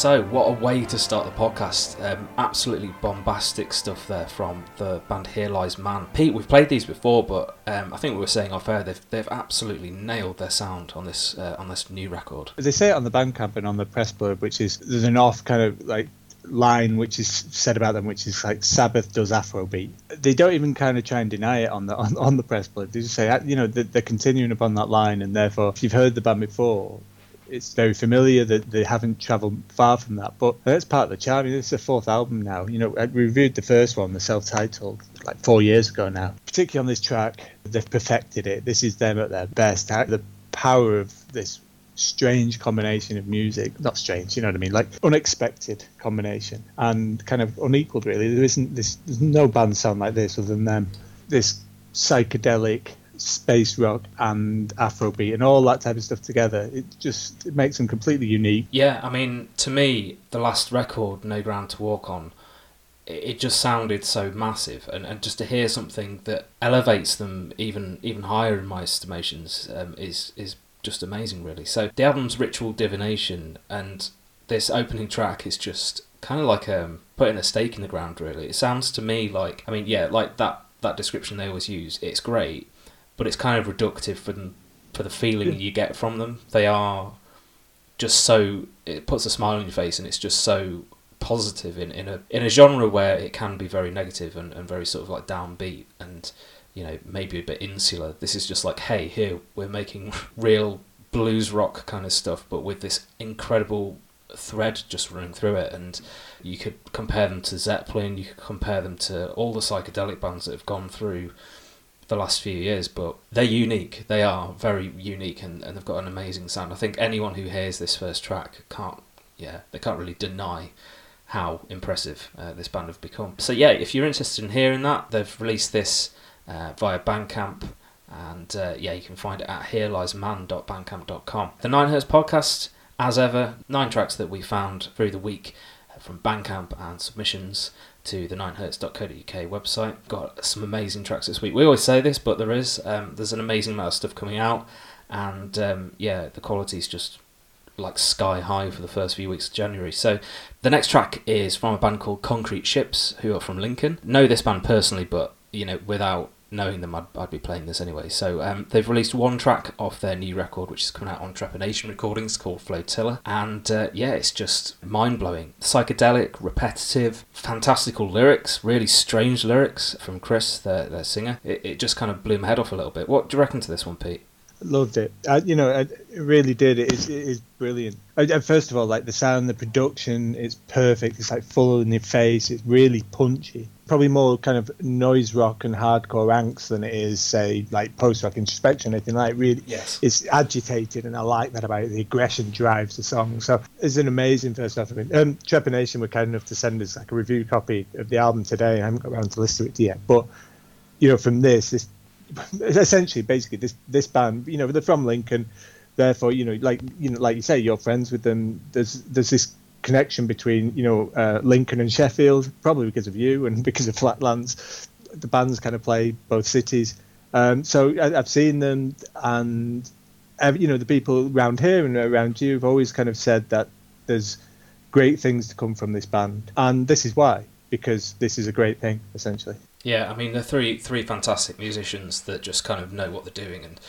So, what a way to start the podcast. Um, absolutely bombastic stuff there from the band Here Lies Man. Pete, we've played these before, but um, I think we were saying off air they've, they've absolutely nailed their sound on this uh, on this new record. They say it on the Bandcamp and on the press blurb, which is there's an off kind of like line which is said about them, which is like Sabbath does Afrobeat. They don't even kind of try and deny it on the on, on the press blurb. They just say, you know, they're, they're continuing upon that line, and therefore, if you've heard the band before, it's very familiar that they haven't travelled far from that. But that's part of the charm. I mean, it's the fourth album now. You know, we reviewed the first one, the self-titled, like four years ago now. Particularly on this track, they've perfected it. This is them at their best. The power of this strange combination of music not strange you know what i mean like unexpected combination and kind of unequaled really there isn't this there's no band sound like this other than them this psychedelic space rock and Afrobeat and all that type of stuff together. It just it makes them completely unique. Yeah, I mean, to me, the last record, No Ground to Walk On, it just sounded so massive, and, and just to hear something that elevates them even even higher in my estimations um, is is just amazing, really. So the album's Ritual Divination, and this opening track is just kind of like um, putting a stake in the ground. Really, it sounds to me like I mean, yeah, like that that description they always use. It's great, but it's kind of reductive for them, for the feeling you get from them. They are just so it puts a smile on your face, and it's just so positive in, in a in a genre where it can be very negative and, and very sort of like downbeat and you know maybe a bit insular. This is just like, hey, here we're making real blues rock kind of stuff, but with this incredible thread just running through it and you could compare them to Zeppelin you could compare them to all the psychedelic bands that have gone through the last few years, but they're unique. They are very unique, and, and they've got an amazing sound. I think anyone who hears this first track can't, yeah, they can't really deny how impressive uh, this band have become. So yeah, if you're interested in hearing that, they've released this uh, via Bandcamp, and uh, yeah, you can find it at hereliesman.bandcamp.com. The Nine Hertz podcast, as ever, nine tracks that we found through the week from Bandcamp and submissions to the 9hertz.co.uk website. Got some amazing tracks this week. We always say this, but there is. Um, there's an amazing amount of stuff coming out, and um, yeah, the quality is just like sky high for the first few weeks of January. So the next track is from a band called Concrete Ships, who are from Lincoln. Know this band personally, but you know without knowing them, I'd, I'd be playing this anyway. So um, they've released one track off their new record, which is coming out on Trepanation Recordings, called Flotilla, and uh, yeah, it's just mind blowing, psychedelic, repetitive, fantastical lyrics, really strange lyrics from Chris, their, their singer. It, it just kind of blew my head off a little bit. What do you reckon to this one, Pete? Loved it. I, you know, I, it really did. It is, it is brilliant. I, first of all, like the sound, the production, it's perfect. It's like full in your face. It's really punchy probably more kind of noise rock and hardcore angst than it is, say, like post rock introspection, anything like. Really, yes, it's agitated, and I like that about it. The aggression drives the song, so it's an amazing first off. I um, Trepanation were kind enough to send us like a review copy of the album today. I haven't got around to listen to it yet, but you know, from this, this essentially, basically, this this band, you know, they're from Lincoln therefore you know like you know like you say you're friends with them there's there's this connection between you know uh, Lincoln and Sheffield, probably because of you and because of Flatlands. The bands kind of play both cities, um, so I, have seen them, and you know the people around here and around you have always kind of said that there's great things to come from this band, and this is why because this is a great thing essentially. Yeah, I mean they're three three fantastic musicians that just kind of know what they're doing, and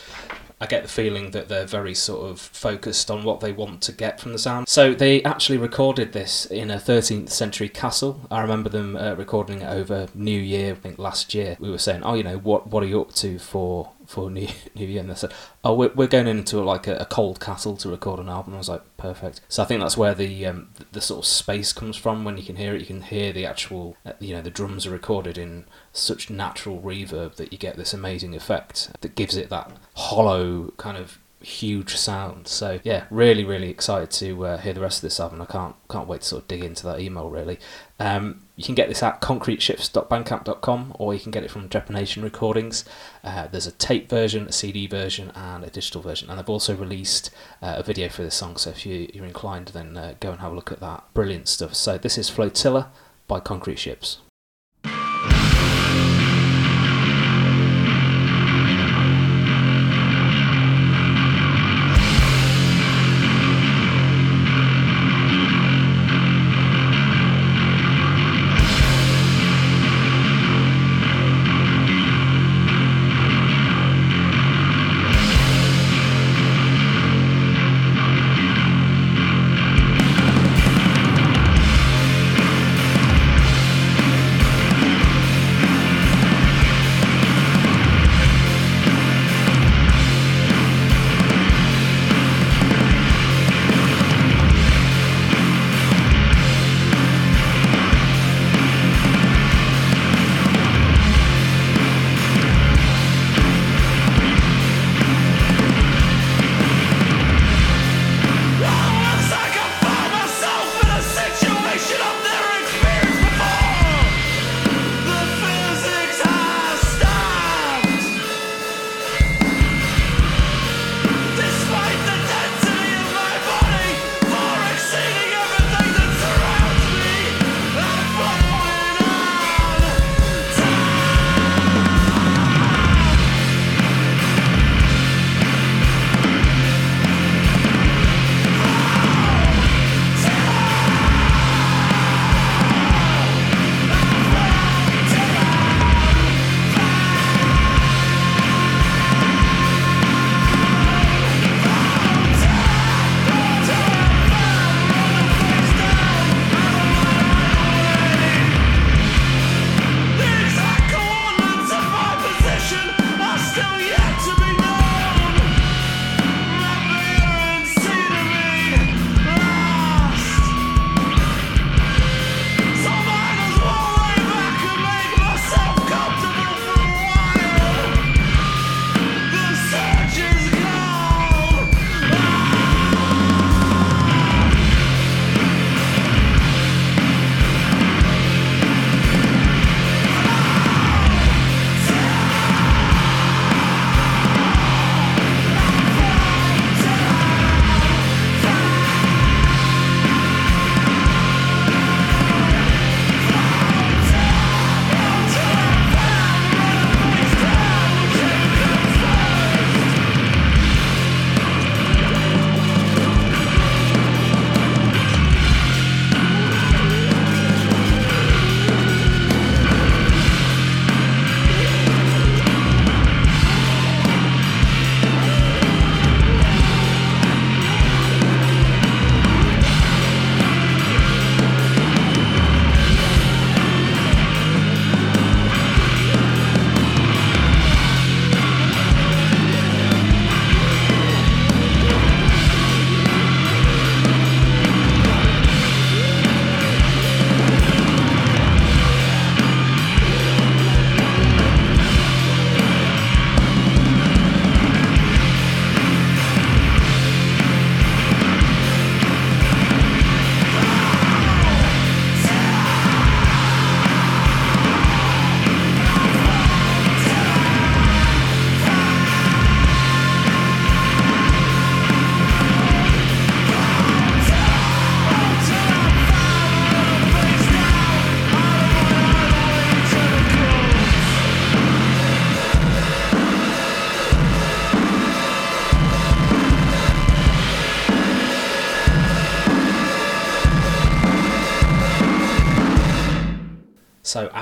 I get the feeling that they're very sort of focused on what they want to get from the sound. So they actually recorded this in a 13th century castle. I remember them uh, recording it over New Year, I think last year. We were saying, oh, you know, what what are you up to for for New, New Year? And they said, oh, we're, we're going into like a, a cold castle to record an album. I was like, perfect. So I think that's where the, um, the, the sort of space comes from. When you can hear it, you can hear the actual, uh, you know, the drums are recorded in such natural reverb that you get this amazing effect that gives it that hollow kind of huge sound. So yeah, really, really excited to uh, hear the rest of this album. I can't can't wait to sort of dig into that email really. Um, you can get this at concreteships.bandcamp.com or you can get it from Trepanation Recordings. Uh, there's a tape version, a CD version, and a digital version. And they've also released uh, a video for this song, so if you, are inclined, then uh, go and have a look at that. Brilliant stuff. So this is Flotilla by Concrete Ships.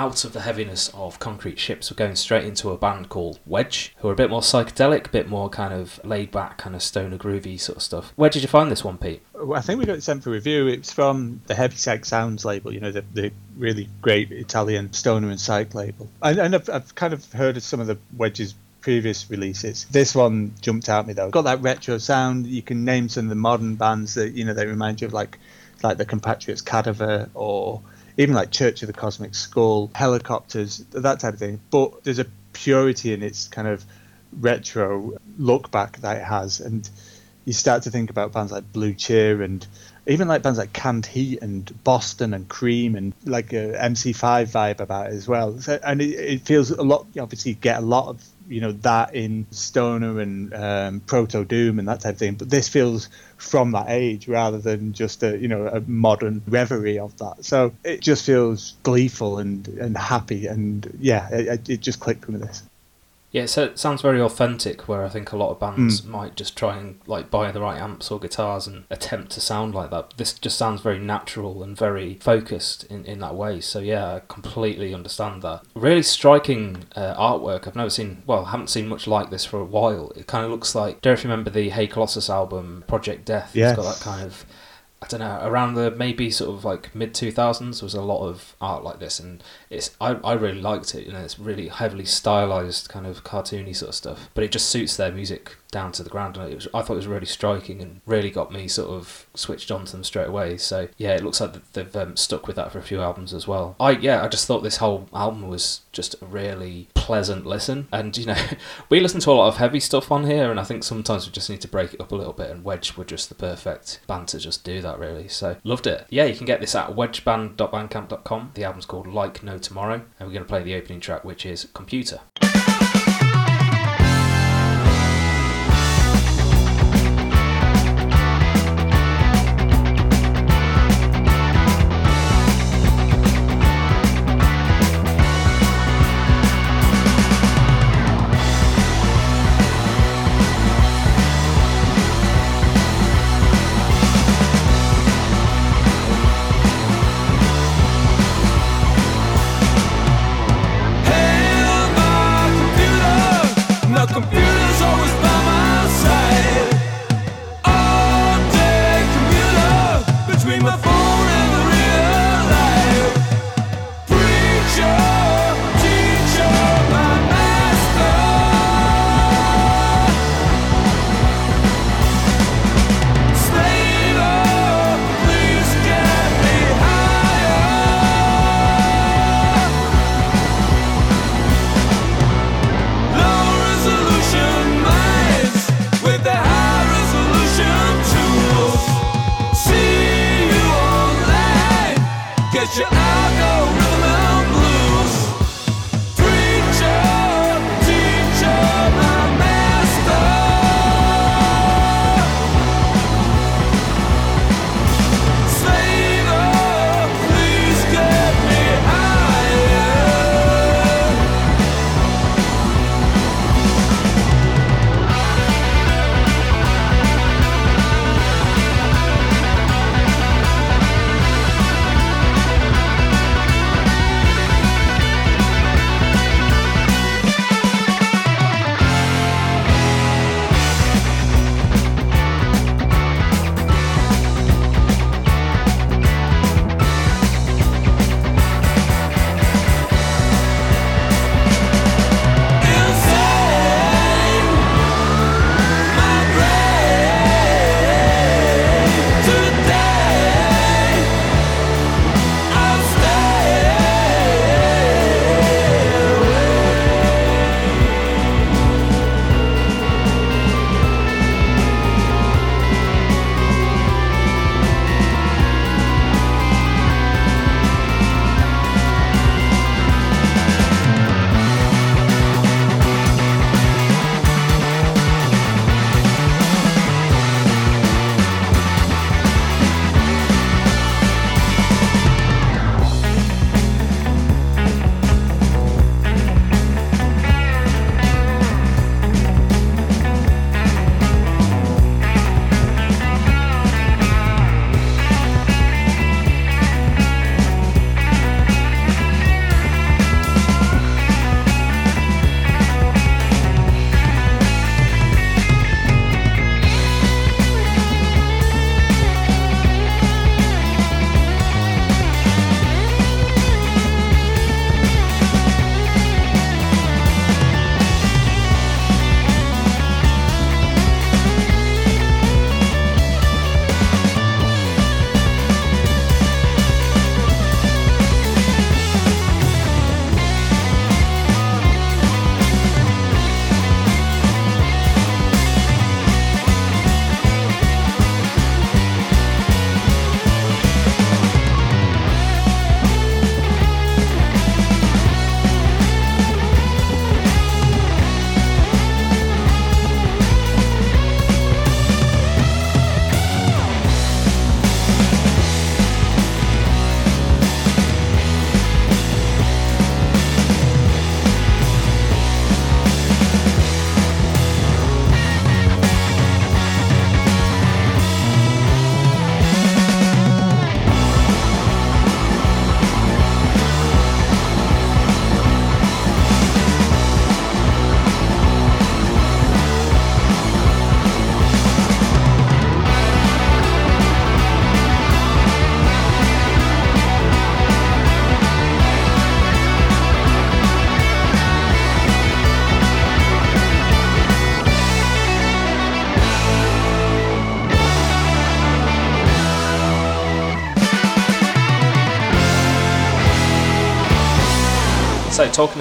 Out of the heaviness of Concrete Ships, we're going straight into a band called Wedge, who are a bit more psychedelic, a bit more kind of laid back, kind of stoner groovy sort of stuff. Where did you find this one, Pete? I think we got it sent for review. It's from the Heavy Psych Sounds label, you know, the, the really great Italian stoner and psych label. And, and I've, I've kind of heard of some of the Wedge's previous releases. This one jumped out at me though. Got that retro sound. You can name some of the modern bands that you know they remind you of like like the Compatriots Kadavar or even like Church of the Cosmic Skull, helicopters, that type of thing. But there's a purity in its kind of retro look back that it has, and you start to think about bands like Blue Cheer and even like bands like Canned Heat and Boston and Cream and like a MC5 vibe about it as well. So, and it, it feels a lot. Obviously, you get a lot of you know that in stoner and um, proto doom and that type of thing. But this feels from that age rather than just a you know a modern reverie of that. So it just feels gleeful and and happy and yeah it, it just clicked with this yeah, so it sounds very authentic. Where I think a lot of bands mm. might just try and like buy the right amps or guitars and attempt to sound like that. This just sounds very natural and very focused in, in that way. So yeah, I completely understand that. Really striking uh, artwork. I've never seen. Well, haven't seen much like this for a while. It kind of looks like. Do you remember the Hey Colossus album, Project Death? Yeah. It's got that kind of I don't know, around the maybe sort of like mid two thousands was a lot of art like this, and it's I, I really liked it. You know, it's really heavily stylized, kind of cartoony sort of stuff, but it just suits their music down to the ground. And it was, I thought it was really striking and really got me sort of switched on to them straight away. So yeah, it looks like they've um, stuck with that for a few albums as well. I yeah, I just thought this whole album was just a really pleasant listen. And you know, we listen to a lot of heavy stuff on here, and I think sometimes we just need to break it up a little bit. And Wedge were just the perfect band to just do that, really. So loved it. Yeah, you can get this at wedgeband.bandcamp.com. The album's called Like No Tomorrow, and we're going to play the opening track, which is Computer. my phone.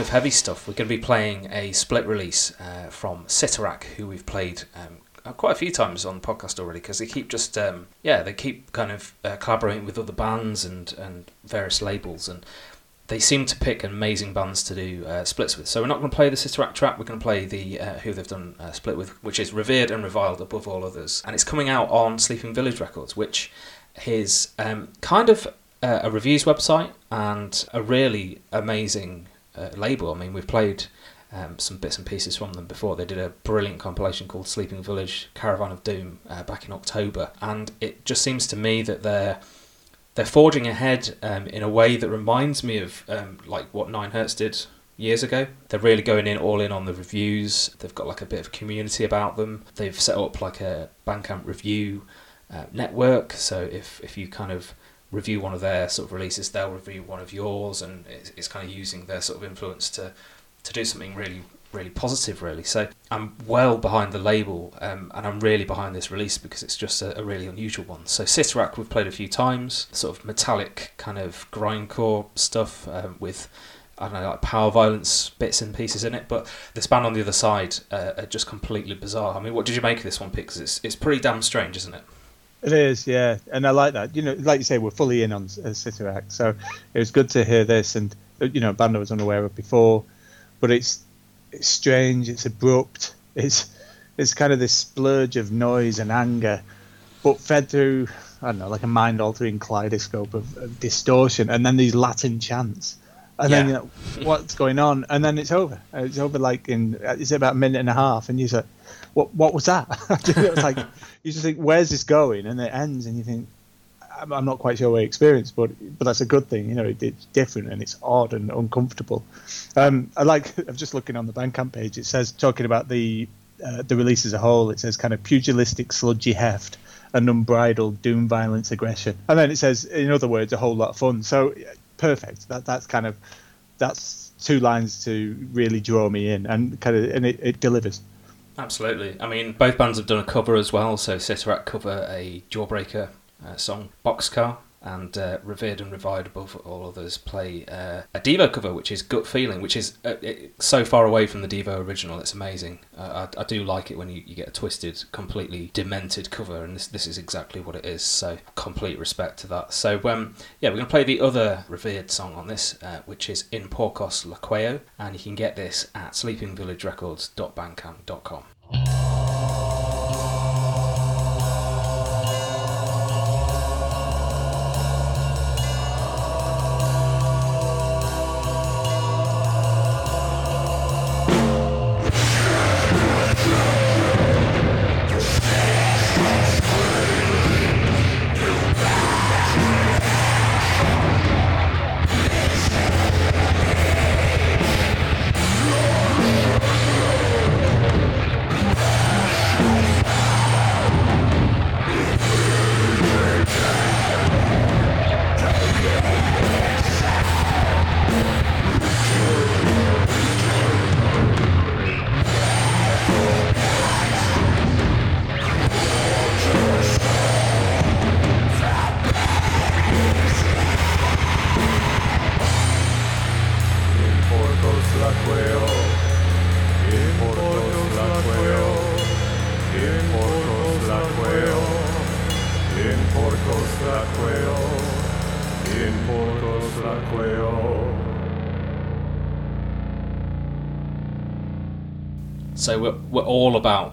Heavy stuff, we're going to be playing a split release uh, from Sitarak, who we've played um, quite a few times on the podcast already because they keep just, um, yeah, they keep kind of uh, collaborating with other bands and, and various labels. And they seem to pick amazing bands to do uh, splits with. So we're not going to play the Sitarak track. We're going to play the uh, who they've done a split with, which is revered and reviled above all others, and it's coming out on Sleeping Village Records, which is um, kind of uh, a reviews website and a really amazing uh, label. I mean, we've played. Um, some bits and pieces from them before. They did a brilliant compilation called Sleeping Village Caravan of Doom uh, back in October, and it just seems to me that they're they're forging ahead um, in a way that reminds me of um, like what Nine Hertz did years ago. They're really going in all in on the reviews. They've got like a bit of community about them. They've set up like a Bandcamp review uh, network. So if if you kind of review one of their sort of releases, they'll review one of yours, and it's, it's kind of using their sort of influence to to do something really really positive, really. So I'm well behind the label, um, and I'm really behind this release because it's just a, a really unusual one. So Sitarak we've played a few times, sort of metallic kind of grindcore stuff um, with. I don't know, like power violence bits and pieces in it, but this band on the other side uh, are just completely bizarre. I mean, what did you make of this one, Because it's it's pretty damn strange, isn't it? It is, yeah, and I like that. You know, like you say, we're fully in on uh, so it was good to hear this, and uh, you know, a band I was unaware of before, but it's it's strange, it's abrupt, it's it's kind of this splurge of noise and anger, but fed through I don't know, like a mind-altering kaleidoscope of, of distortion, and then these Latin chants, and yeah. then you know, what's going on, and then it's over. It's over like in it's about a minute and a half, and you say, "What? What was that?" it was like you just think, "Where's this going?" And it ends, and you think, I'm not quite sure what I experienced, but but that's a good thing. You know, it, it's different and it's odd and uncomfortable. Um, I like. I'm just looking on the Bandcamp page. It says talking about the uh, the release as a whole. It says kind of pugilistic, sludgy heft and unbridled doom, violence, aggression, and then it says, in other words, a whole lot of fun. So perfect. That that's kind of that's two lines to really draw me in, and kind of and it, it delivers. Absolutely. I mean, both bands have done a cover as well. So Sitarak cover a Jawbreaker uh, song Boxcar and uh, revered and reviled above all others play uh, a Devo cover, which is Gut Feeling, which is uh, so far away from the Devo original. It's amazing. Uh, I, I, do like it when you, you, get a twisted, completely demented cover, and this this is exactly what it is. So complete respect to that. So um, yeah, we're gonna play the other revered song on this, uh, which is In Porcos Laqueo, and you can get this at sleepingvillagerecords.bandcamp.com.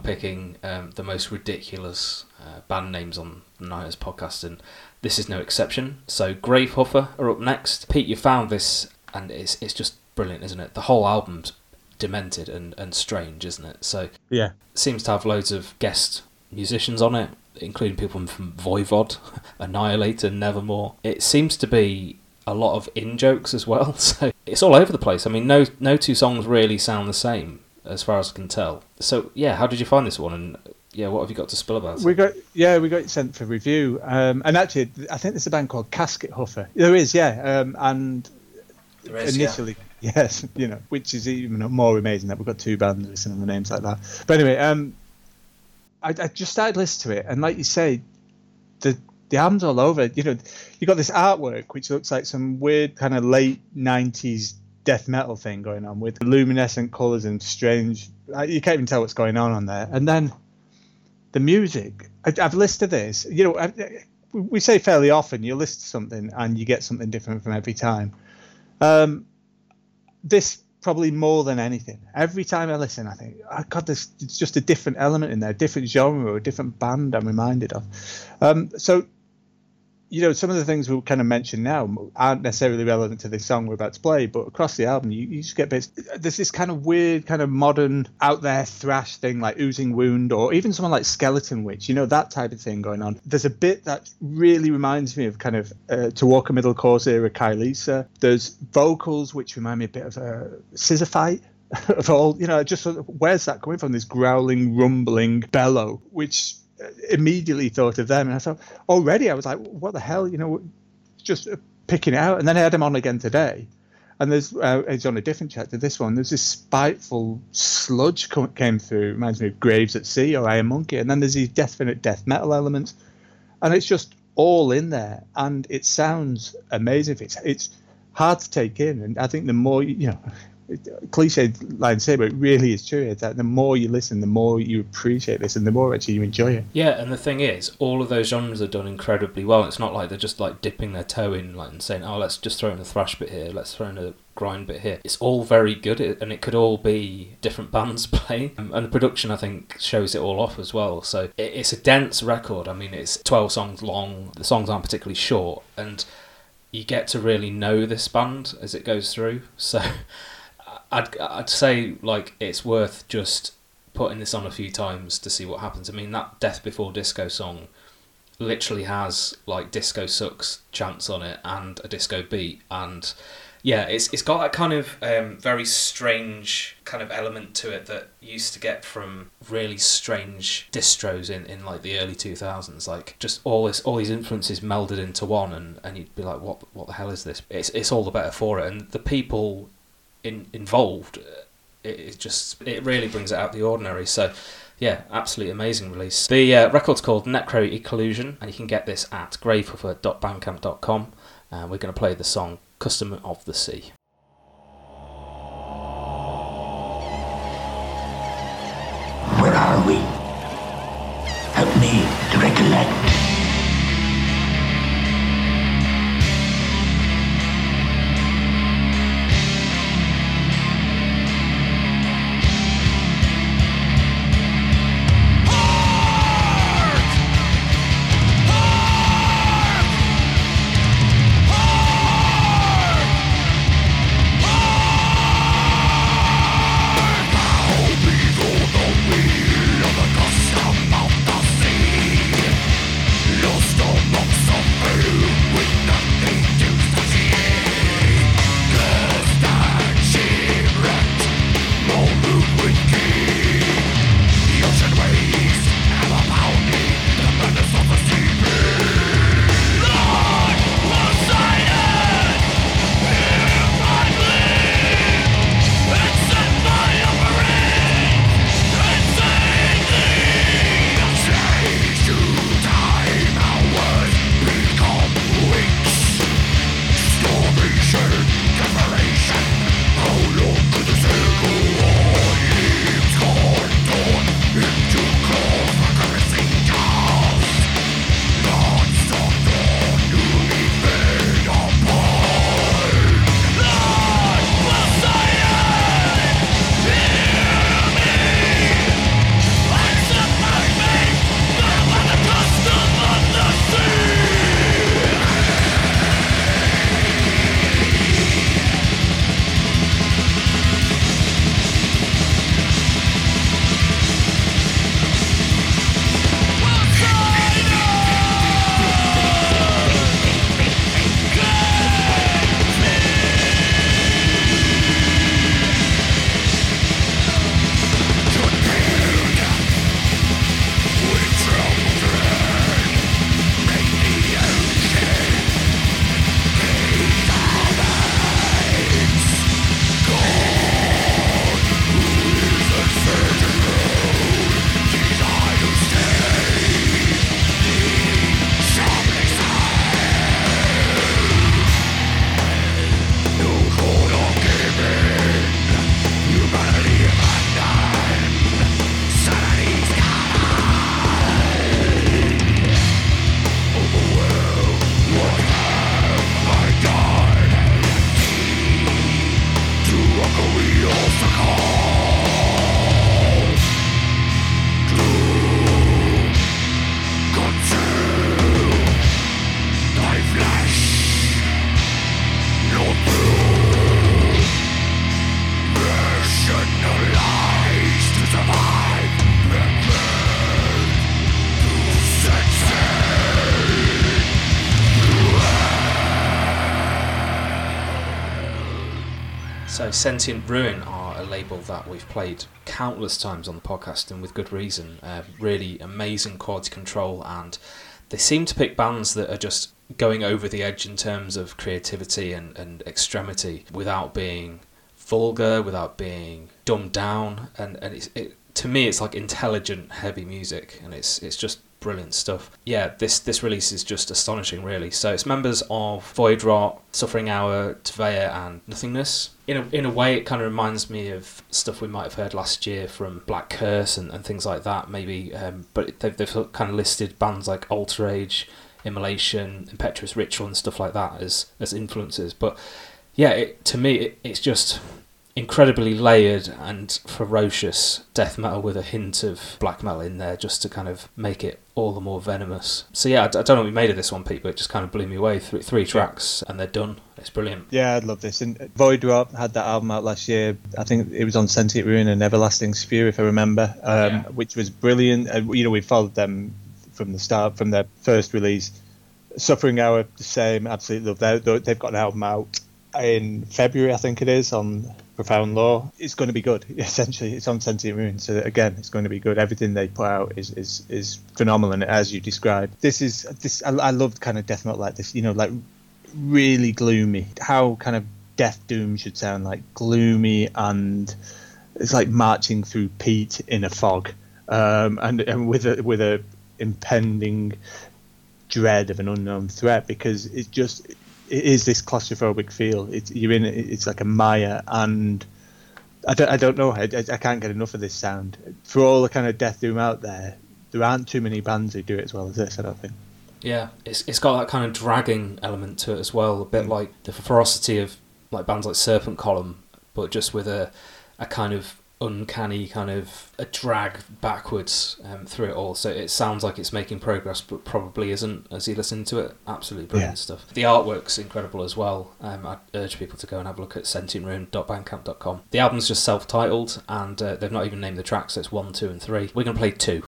picking um, the most ridiculous uh, band names on the Nine Hertz podcast, and this is no exception. So Gravehuffer are up next. Pete, you found this, and it's it's just brilliant, isn't it? The whole album's demented and, and strange, isn't it? So yeah, seems to have loads of guest musicians on it, including people from Voivod, Annihilator, Nevermore. It seems to be a lot of in jokes as well, so it's all over the place. I mean, no no two songs really sound the same as far as I can tell. So yeah, how did you find this one? And yeah, what have you got to spill about? We got yeah, we got it sent for review. Um, and actually, I think there's a band called Casket Huffer. There is, yeah. Um, and is, initially, yeah. yes, you know, which is even more amazing that we've got two bands with the names like that. But anyway, um, I, I just started listening to it, and like you say, the the album's all over. You know, you got this artwork which looks like some weird kind of late '90s death metal thing going on with luminescent colors and strange. You can't even tell what's going on on there. And then the music. I, have listed this. You know, we say fairly often you list something and you get something different from every time. Um, this probably more than anything. Every time I listen, I think, oh God, there's it's just a different element in there, different genre, a different band I'm reminded of. Um, so you know, some of the things we'll kind of mention now aren't necessarily relevant to the song we're about to play, but across the album, you, you just get bits. There's this kind of weird, kind of modern, out there thrash thing like Oozing Wound, or even someone like Skeletonwitch, you know, that type of thing going on. There's a bit that really reminds me of kind of uh, To Walk a Middle Course era Kylesa. There's vocals which remind me a bit of a Scissorfight of all, you know, just where's that coming from? This growling, rumbling bellow, which immediately thought of them, and I thought already I was like, what the hell, you know, just picking it out. And then I had him on again today, and there's uh, it's on a different chapter. This one, there's this spiteful sludge came through. Reminds me of Graves at Sea or Iron Monkey, and then there's these definite death metal elements, and it's just all in there, and it sounds amazing. It's it's hard to take in, and I think the more you know, cliche line to say, but really is true. Is that the more you listen, the more you appreciate this, and the more actually you enjoy it. Yeah, and the thing is, all of those genres are done incredibly well. It's not like they're just like dipping their toe in, like and saying, "Oh, let's just throw in a thrash bit here, let's throw in a grind bit here." It's all very good, and it could all be different bands playing. Um, and the production, I think, shows it all off as well. So it's a dense record. I mean, it's twelve songs long. The songs aren't particularly short, and you get to really know this band as it goes through. So. I'd I'd say like it's worth just putting this on a few times to see what happens. I mean that Death Before Disco song literally has like disco sucks chants on it and a disco beat. And yeah it's it's got that kind of um, very strange kind of element to it that used to get from really strange distros in, in like the early 2000s like just all this all these influences melded into one and, and you'd be like what what the hell is this? It's it's all the better for it. And the people in, involved, it, it, just it really brings it out the ordinary. So, yeah, absolutely amazing release. The uh, record's called Necro Ecclusion, and you can get this at gravehuffer.bandcamp.com. And uh, we're going to play the song "Custom of the Sea." Where are we? Help me to recollect. So, Sentient Ruin are a label that we've played countless times on the podcast and with good reason. Uh, really amazing quality control, and they seem to pick bands that are just going over the edge in terms of creativity and, and extremity without being vulgar, without being dumbed down. And, and it, to me, it's like intelligent, heavy music, and it's, it's just brilliant stuff. Yeah, this this release is just astonishing, really. So it's members of Void Rot, Suffering Hour, Tvea, and Nothingness. In a, in a way, it kind of reminds me of stuff we might have heard last year from Black Curse and, and things like that, maybe. Um, but they've, they've kind of listed bands like Altarage, Immolation, Impetuous Ritual, and stuff like that as, as influences. But yeah, it, to me, it, it's just incredibly layered and ferocious death metal with a hint of black metal in there just to kind of make it all the more venomous. So yeah, I, don't know what we made of this one, Pete, but it just kind of blew me away. Three, three tracks and they're done. It's brilliant. Yeah, I love this. And Void Rot had that album out last year. I think it was on Sentient Ruin and Everlasting Spew, if I remember, um, yeah. which was brilliant. You know, we followed them from the start, from their first release. Suffering Hour, the same. Absolutely love. They, they've got an album out in February, I think it is, on Profound Lore. It's going to be good. Essentially, it's on Sentient Ruin, so again, it's going to be good. Everything they put out is is, is phenomenal, as you described, this is this. I, I love kind of death metal like this. You know, like really gloomy. How kind of Death Doom should sound like gloomy and it's like marching through peat in a fog, um, and and with a with a impending dread of an unknown threat because it's just it is this claustrophobic feel. It's you're in it's like a mire, and I don't I don't know. I, I can't get enough of this sound. For all the kind of death doom out there, there aren't too many bands who do it as well as this. I don't think. Yeah, it's it's got that kind of dragging element to it as well, a bit mm. like the ferocity of like bands like Serpent Column, but just with a a kind of uncanny kind of a drag backwards um, through it all. So it sounds like it's making progress, but probably isn't as you listen to it. Absolutely brilliant yeah. stuff. The artwork's incredible as well. Um, I urge people to go and have a look at sentientruin.bandcamp.com. The album's just self-titled, and uh, they've not even named the tracks. So it's one, two, and three. We're going to play two.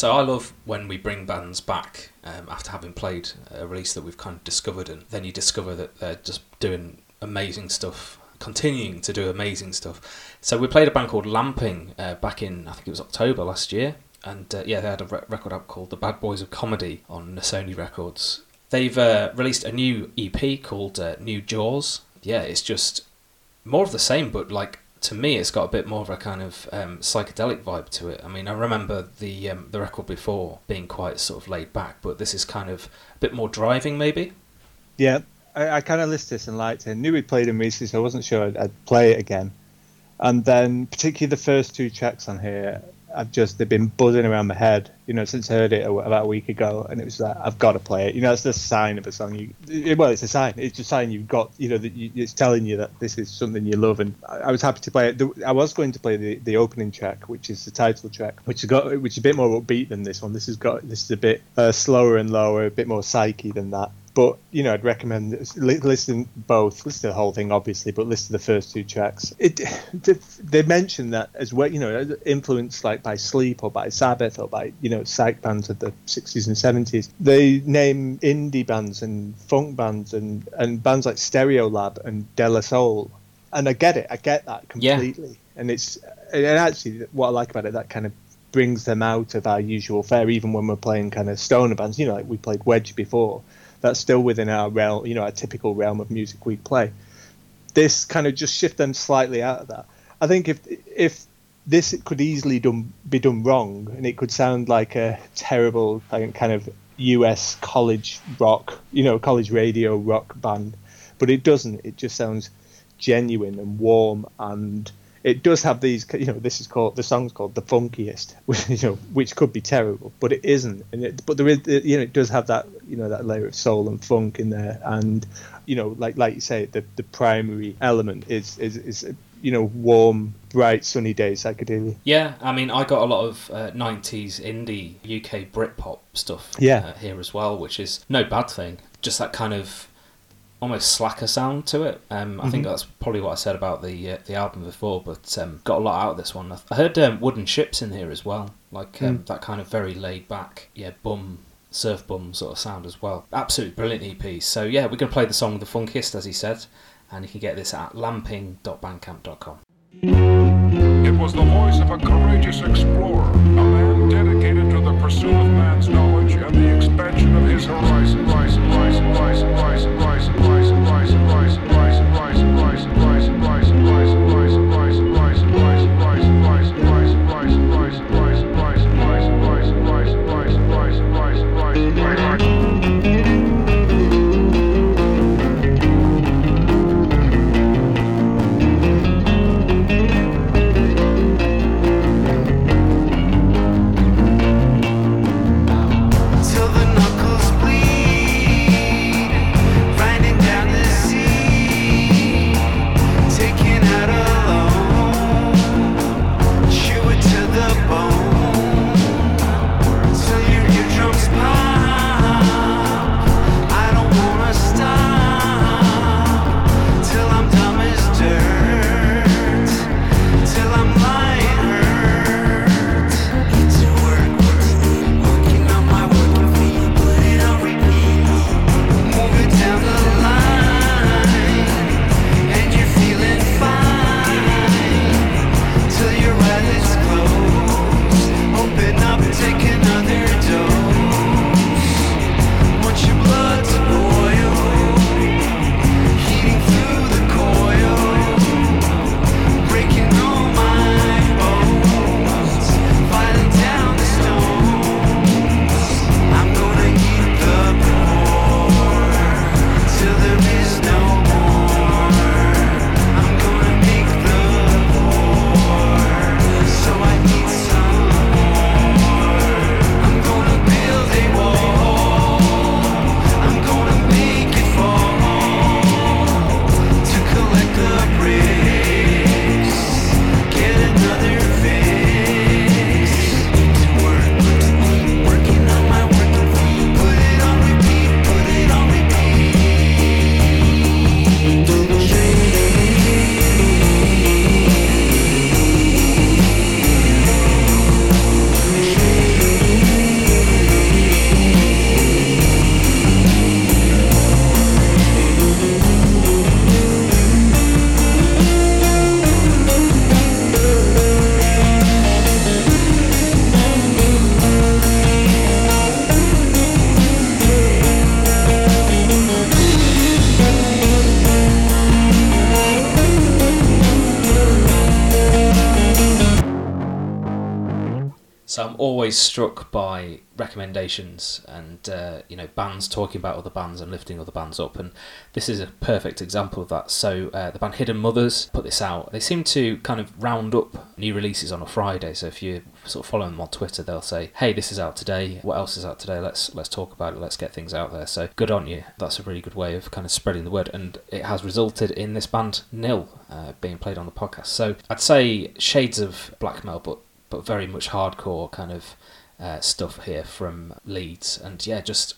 So I love when we bring bands back um, after having played a release that we've kind of discovered, and then you discover that they're just doing amazing stuff, continuing to do amazing stuff. So we played a band called Lammping uh, back in I think it was October last year, and uh, yeah, they had a re- record up called The Bad Boys of Comedy on Sony Records. They've uh, released a new EP called uh, New Jaws. Yeah, it's just more of the same, but like to me, it's got a bit more of a kind of um, psychedelic vibe to it. I mean, I remember the um, the record before being quite sort of laid back, but this is kind of a bit more driving, maybe. Yeah, I, I kind of listened to this and liked it. I knew we'd played him recently, so I wasn't sure I'd, I'd play it again. And then, particularly the first two tracks on here, I've just they've been buzzing around my head, you know, since I heard it about a week ago, and it was like I've got to play it. You know, it's the sign of a song. You well, it's a sign. It's a sign you've got. You know, that you, it's telling you that this is something you love. And I, I was happy to play it. The, I was going to play the, the opening track, which is the title track, which has got which is a bit more upbeat than this one. This has got this is a bit uh, slower and lower, a bit more psyche than that but you know, I'd recommend listen both. Listen to the whole thing, obviously, but listen to the first two tracks. It they mention that as well. You know, influenced like by Sleep or by Sabbath or by you know psych bands of the '60s and '70s. They name indie bands and funk bands and and bands like Stereolab and De La Soul. And I get it. I get that completely. Yeah. And it's and actually what I like about it that kind of brings them out of our usual fare, even when we're playing kind of stoner bands. You know, like we played Wedge before that's still within our realm, you know, our typical realm of music we play. This kind of just shift them slightly out of that. I think if if this could easily done, be done wrong, and it could sound like a terrible kind of US college rock, you know, college radio rock band, but it doesn't. It just sounds genuine and warm and it does have these you know this is called the song's called the funkiest which you know which could be terrible but it isn't. And it, but there is you know it does have that you know that layer of soul and funk in there. And you know like like you say the the primary element is is is you know warm bright sunny days psychedelia. Yeah i mean i got a lot of uh, 90s indie uk britpop stuff yeah. uh, here as well which is no bad thing. Just that kind of almost slacker sound to it. Um, I mm-hmm. think that's probably what I said about the uh, the album before, but um, got a lot out of this one. I heard um, wooden ships in here as well, like mm. that kind of very laid back, yeah, bum surf bum sort of sound as well. Absolutely brilliant EP. So yeah, we're gonna play the song "The Funkiest" as he said, and you can get this at lammping.bandcamp.com. It was the voice of a courageous explorer, a man dedicated to the pursuit of man's knowledge and the expansion of his horizons. horizon, horizon, horizon, struck by recommendations and uh, you know bands talking about other bands and lifting other bands up, and this is a perfect example of that. So uh, the band Hidden Mothers put this out. They seem to kind of round up new releases on a Friday. So if you sort of follow them on Twitter, they'll say, "Hey, this is out today. What else is out today? Let's let's talk about it. Let's get things out there." So good on you. That's a really good way of kind of spreading the word, and it has resulted in this band Nil uh, being played on the podcast. So I'd say shades of blackmail, but but very much hardcore kind of uh, stuff here from Leeds, and yeah, just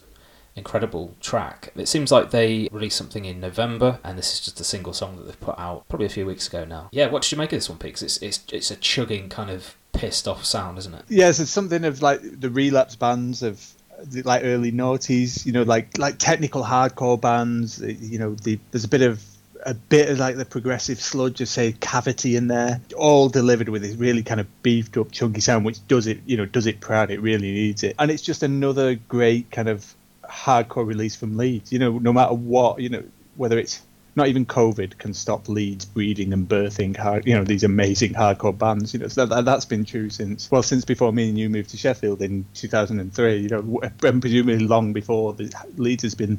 incredible track. It seems like they released something in November, and this is just a single song that they've put out probably a few weeks ago now. Yeah, what did you make of this one, Pete? it's it's it's a chugging kind of pissed off sound, isn't it? Yes, it's something of like the relapse bands of the, like early noughties, you know, like like technical hardcore bands. You know, the, there's a bit of a bit of like the progressive sludge, just say cavity in there, all delivered with this really kind of beefed up chunky sound, which does it, you know, does it proud. It really needs it, and it's just another great kind of hardcore release from Leeds. You know, no matter what, you know, whether it's not even COVID can stop Leeds breeding and birthing hard, you know, these amazing hardcore bands. You know, so that, that's been true since well, since before me and you moved to Sheffield in 2003. You know, and presumably long before the Leeds has been,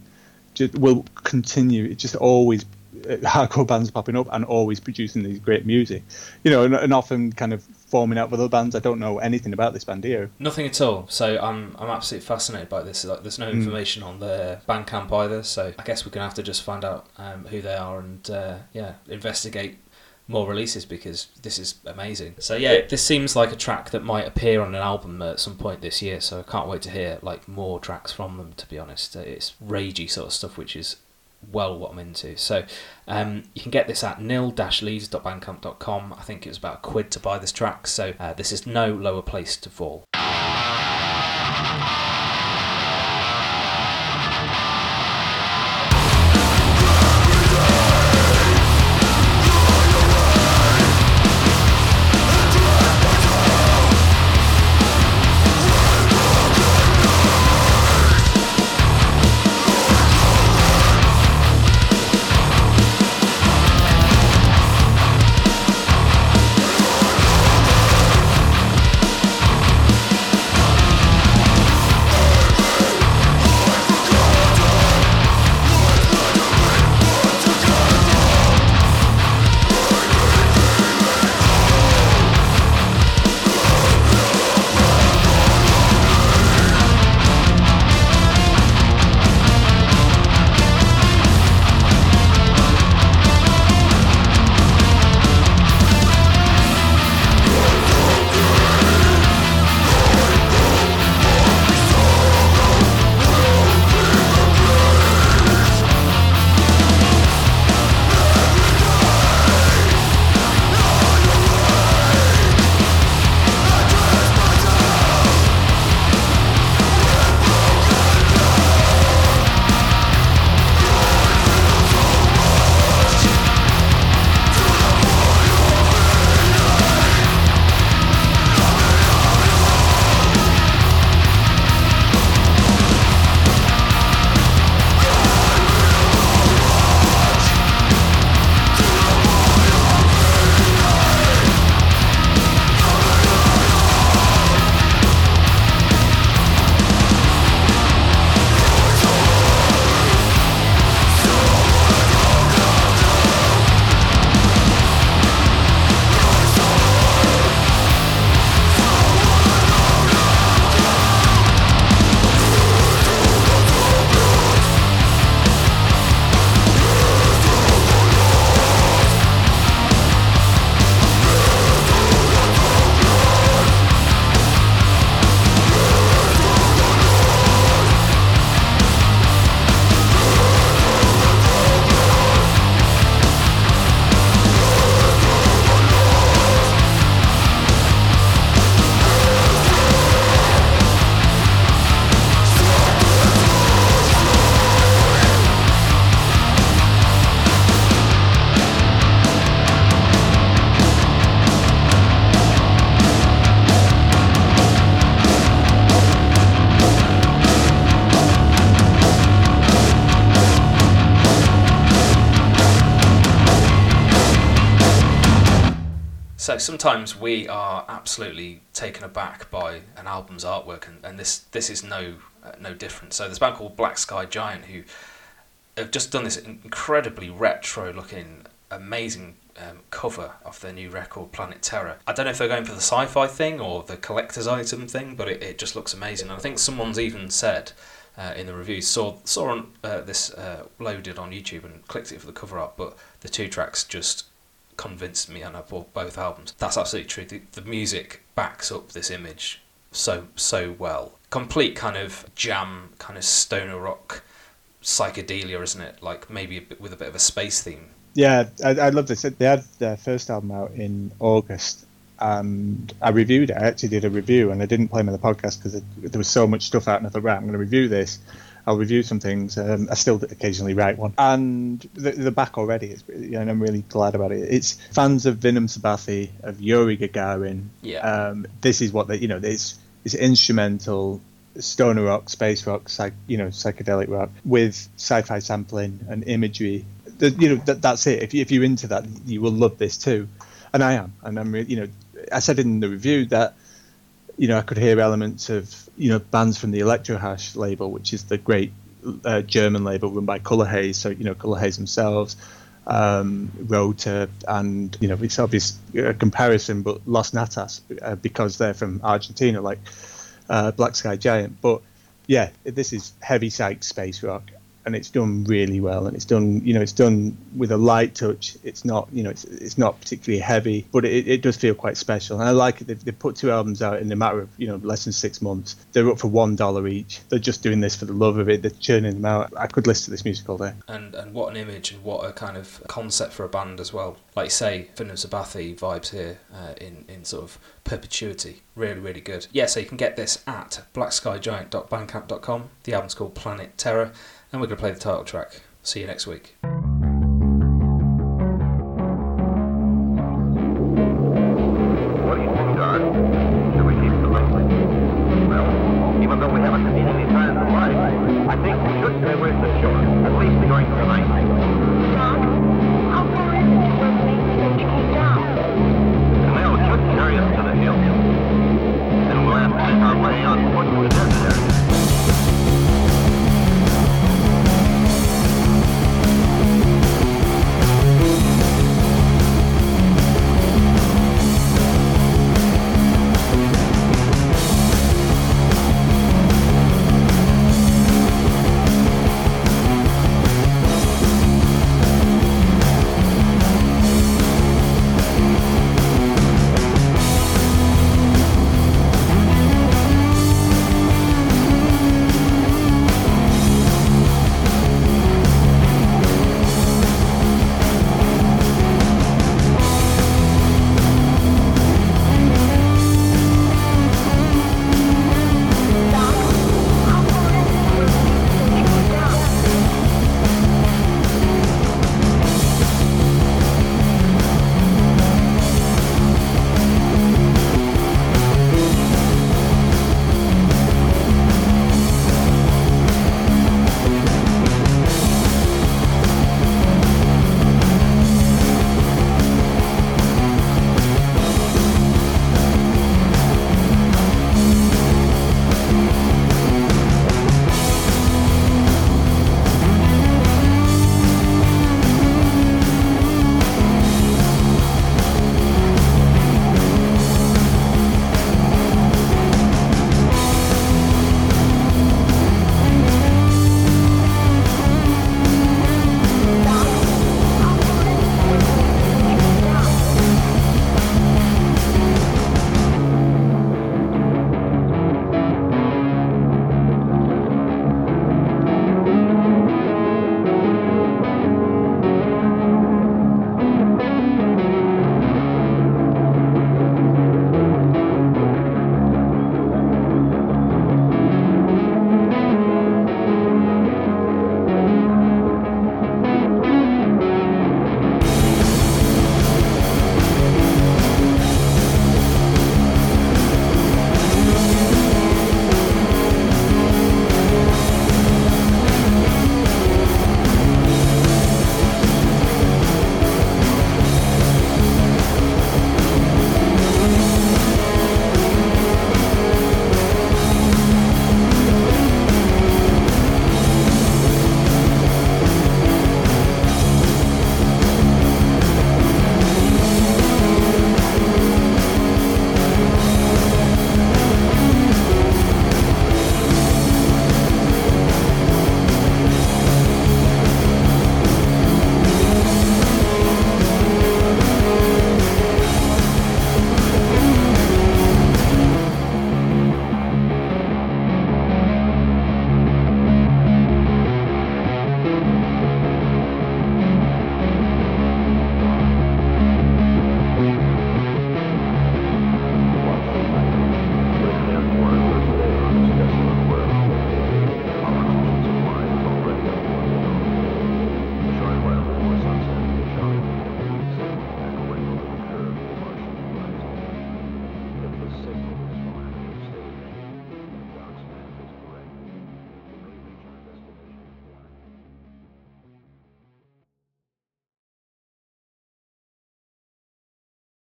just, will continue. It just always hardcore bands popping up and always producing these great music. You know, and, and often kind of forming out with other bands. I don't know anything about this band here. Nothing at all. So I'm I'm absolutely fascinated by this. Like, there's no information on their Bandcamp either. So I guess we're gonna have to just find out um, who they are and uh, yeah, investigate more releases because this is amazing. So yeah, this seems like a track that might appear on an album at some point this year. So I can't wait to hear like more tracks from them. To be honest, Uh, it's ragey sort of stuff, which is well what I'm into. So um, you can get this at nil-leeds.bandcamp.com. I think it was about a quid to buy this track. So uh, this is no lower place to fall. So sometimes we are absolutely taken aback by an album's artwork, and, and this this is no uh, no different. So there's a band called Black Sky Giant who have just done this incredibly retro looking, amazing um, cover of their new record Planet Terror. I don't know if they're going for the sci-fi thing or the collector's item thing, but it, it just looks amazing. And I think someone's even said uh, in the reviews saw saw uh, this uh, loaded on YouTube and clicked it for the cover art, but the two tracks just convinced me, and I bought both albums. That's absolutely true. The, the music backs up this image so so well. Complete kind of jam, kind of stoner rock psychedelia, isn't it? Like maybe a bit, with a bit of a space theme. Yeah, I, I love this. They had their first album out in August, and I reviewed it. I actually did a review, and I didn't play them on the podcast because there was so much stuff out, and I thought, right, I'm going to review this. I'll review some things. Um, I still occasionally write one, and the, the back already. It's, and I'm really glad about it. It's fans of Vinnum Sabbathi, of Yuri Gagarin. Yeah. Um, this is what they, you know, it's it's instrumental stoner rock, space rock, psych, you know, psychedelic rock with sci-fi sampling and imagery. The, you know, that, that's it. If, you, if you're into that, you will love this too. And I am. And I'm, really, you know, I said in the review that, you know, I could hear elements of, you know, bands from the Elektrohasch label, which is the great uh, German label run by Colour Haze. So, you know, Colour Haze themselves, um, Rotor, and, you know, it's obvious a comparison, but Los Natas, uh, because they're from Argentina, like, uh, Black Sky Giant. But yeah, this is heavy psych space rock, and it's done really well. And it's done, you know, it's done with a light touch. It's not, you know, it's, it's not particularly heavy, but it, it does feel quite special. And I like it. They've, they've put two albums out in a matter of, you know, less than six months. They're up for one dollar each. They're just doing this for the love of it. They're churning them out. I could listen to this music all day. And and what an image and what a kind of concept for a band as well. Like say, Vinnum Sabbathi vibes here uh, in in sort of perpetuity. Really, really good. Yeah, so you can get this at blackskygiant.bandcamp.com. The album's called Planet Terror, and we're going to play the title track. See you next week.